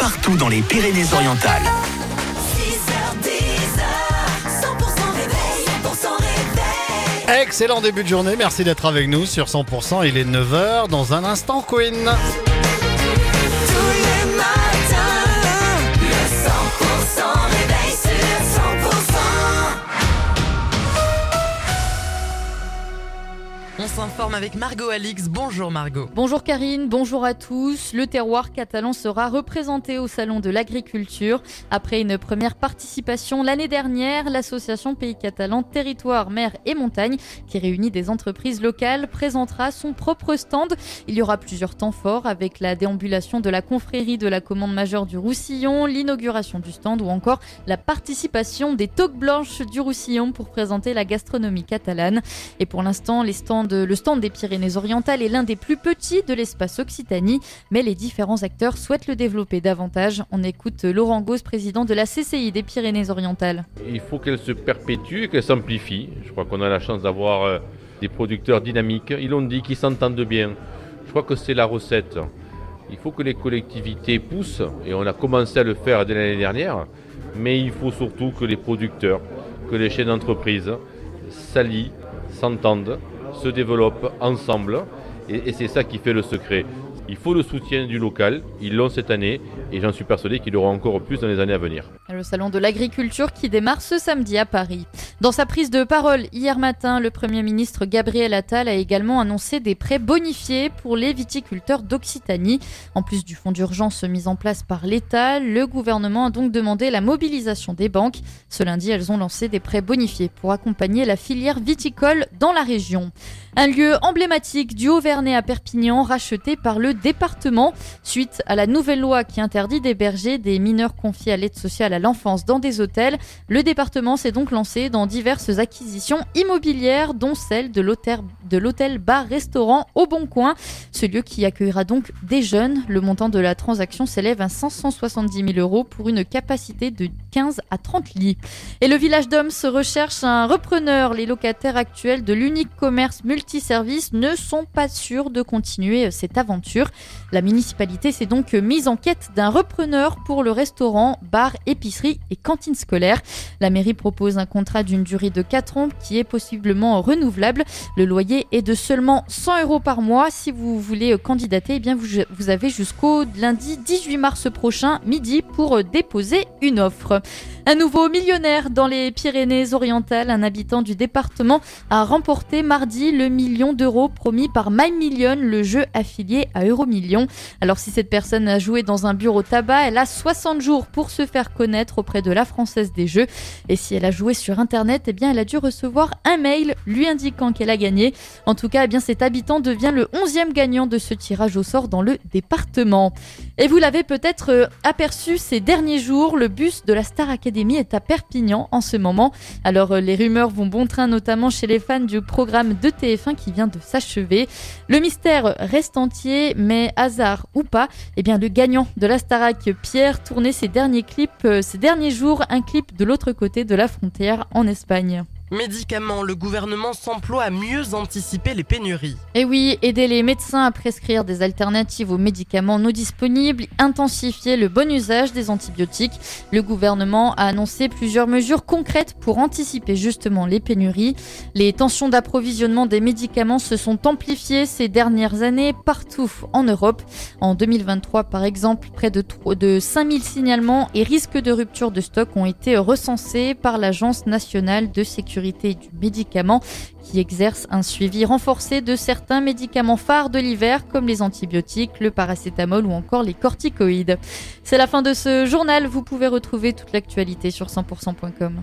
partout dans les Pyrénées-Orientales. Excellent début de journée, merci d'être avec nous sur 100%, il est 9h, dans un instant Queen. S'informe avec Margot Alix. Bonjour Margot. Bonjour Karine, bonjour à tous. Le terroir catalan sera représenté au Salon de l'Agriculture. Après une première participation l'année dernière, l'association Pays Catalan Territoire, Mer et Montagne, qui réunit des entreprises locales, présentera son propre stand. Il y aura plusieurs temps forts avec la déambulation de la confrérie de la commande majeure du Roussillon, l'inauguration du stand ou encore la participation des toques blanches du Roussillon pour présenter la gastronomie catalane. Et pour l'instant, les stands le stand des Pyrénées-Orientales est l'un des plus petits de l'espace Occitanie, mais les différents acteurs souhaitent le développer davantage. On écoute Laurent Gauss, président de la CCI des Pyrénées-Orientales. Il faut qu'elle se perpétue et qu'elle s'amplifie. Je crois qu'on a la chance d'avoir euh, des producteurs dynamiques. Ils l'ont dit, qui s'entendent bien. Je crois que c'est la recette. Il faut que les collectivités poussent, et on a commencé à le faire dès l'année dernière, mais il faut surtout que les producteurs, que les chaînes d'entreprise s'allient, s'entendent se développent ensemble. Et, c'est ça qui fait le secret. Il faut le soutien du local, ils l'ont cette année et j'en suis persuadé qu'ils l'auront encore plus dans les années à venir. Le salon de l'agriculture qui démarre ce samedi à Paris. Dans sa prise de parole hier matin, le Premier ministre Gabriel Attal a également annoncé des prêts bonifiés pour les viticulteurs d'Occitanie. En plus du fonds d'urgence mis en place par l'État, le gouvernement a donc demandé la mobilisation des banques. Ce lundi, elles ont lancé des prêts bonifiés pour accompagner la filière viticole dans la région. Un lieu emblématique du Haut-Vernay à Perpignan, racheté par le département, suite à la nouvelle loi qui interdit d'héberger des mineurs confiés à l'aide sociale à l'enfance dans des hôtels. Le département s'est donc lancé dans diverses acquisitions immobilières, dont celle de l'hôtel bar-restaurant au Bon Coin. Ce lieu qui accueillera donc des jeunes. Le montant de la transaction s'élève à 570 000 euros pour une capacité de 15 à 30 lits. Et le village d'hommes se recherche un repreneur. Les locataires actuels de l'unique commerce multi multiservices ne sont pas sûrs de continuer euh, cette aventure. La municipalité s'est donc euh, mise en quête d'un repreneur pour le restaurant, bar, épicerie et cantine scolaire. La mairie propose un contrat d'une durée de 4 ans qui est possiblement renouvelable. Le loyer est de seulement 100 euros par mois. Si vous voulez euh, candidater, eh bien vous, vous avez jusqu'au lundi 18 mars prochain, midi, pour déposer une offre. Un nouveau millionnaire dans les Pyrénées-Orientales, un habitant du département, a remporté mardi le million d'euros promis par My Million, le jeu affilié à Euromillion. Alors si cette personne a joué dans un bureau tabac, elle a 60 jours pour se faire connaître auprès de la Française des Jeux. Et si elle a joué sur Internet, eh elle a dû recevoir un mail lui indiquant qu'elle a gagné. En tout cas, eh bien cet habitant devient le 11e gagnant de ce tirage au sort dans le département. Et vous l'avez peut-être euh, aperçu ces derniers jours, le bus de la Star Academy est à Perpignan en ce moment. Alors euh, les rumeurs vont bon train, notamment chez les fans du programme de TF1 qui vient de s'achever. Le mystère reste entier, mais hasard ou pas, eh bien le gagnant de la Starac, Pierre, tournait ses derniers clips, euh, ces derniers jours, un clip de l'autre côté de la frontière en Espagne. Médicaments, le gouvernement s'emploie à mieux anticiper les pénuries. Et oui, aider les médecins à prescrire des alternatives aux médicaments non disponibles, intensifier le bon usage des antibiotiques. Le gouvernement a annoncé plusieurs mesures concrètes pour anticiper justement les pénuries. Les tensions d'approvisionnement des médicaments se sont amplifiées ces dernières années partout en Europe. En 2023, par exemple, près de, de 5000 signalements et risques de rupture de stock ont été recensés par l'Agence nationale de du médicament qui exerce un suivi renforcé de certains médicaments phares de l'hiver comme les antibiotiques, le paracétamol ou encore les corticoïdes. C'est la fin de ce journal, vous pouvez retrouver toute l'actualité sur 100%.com.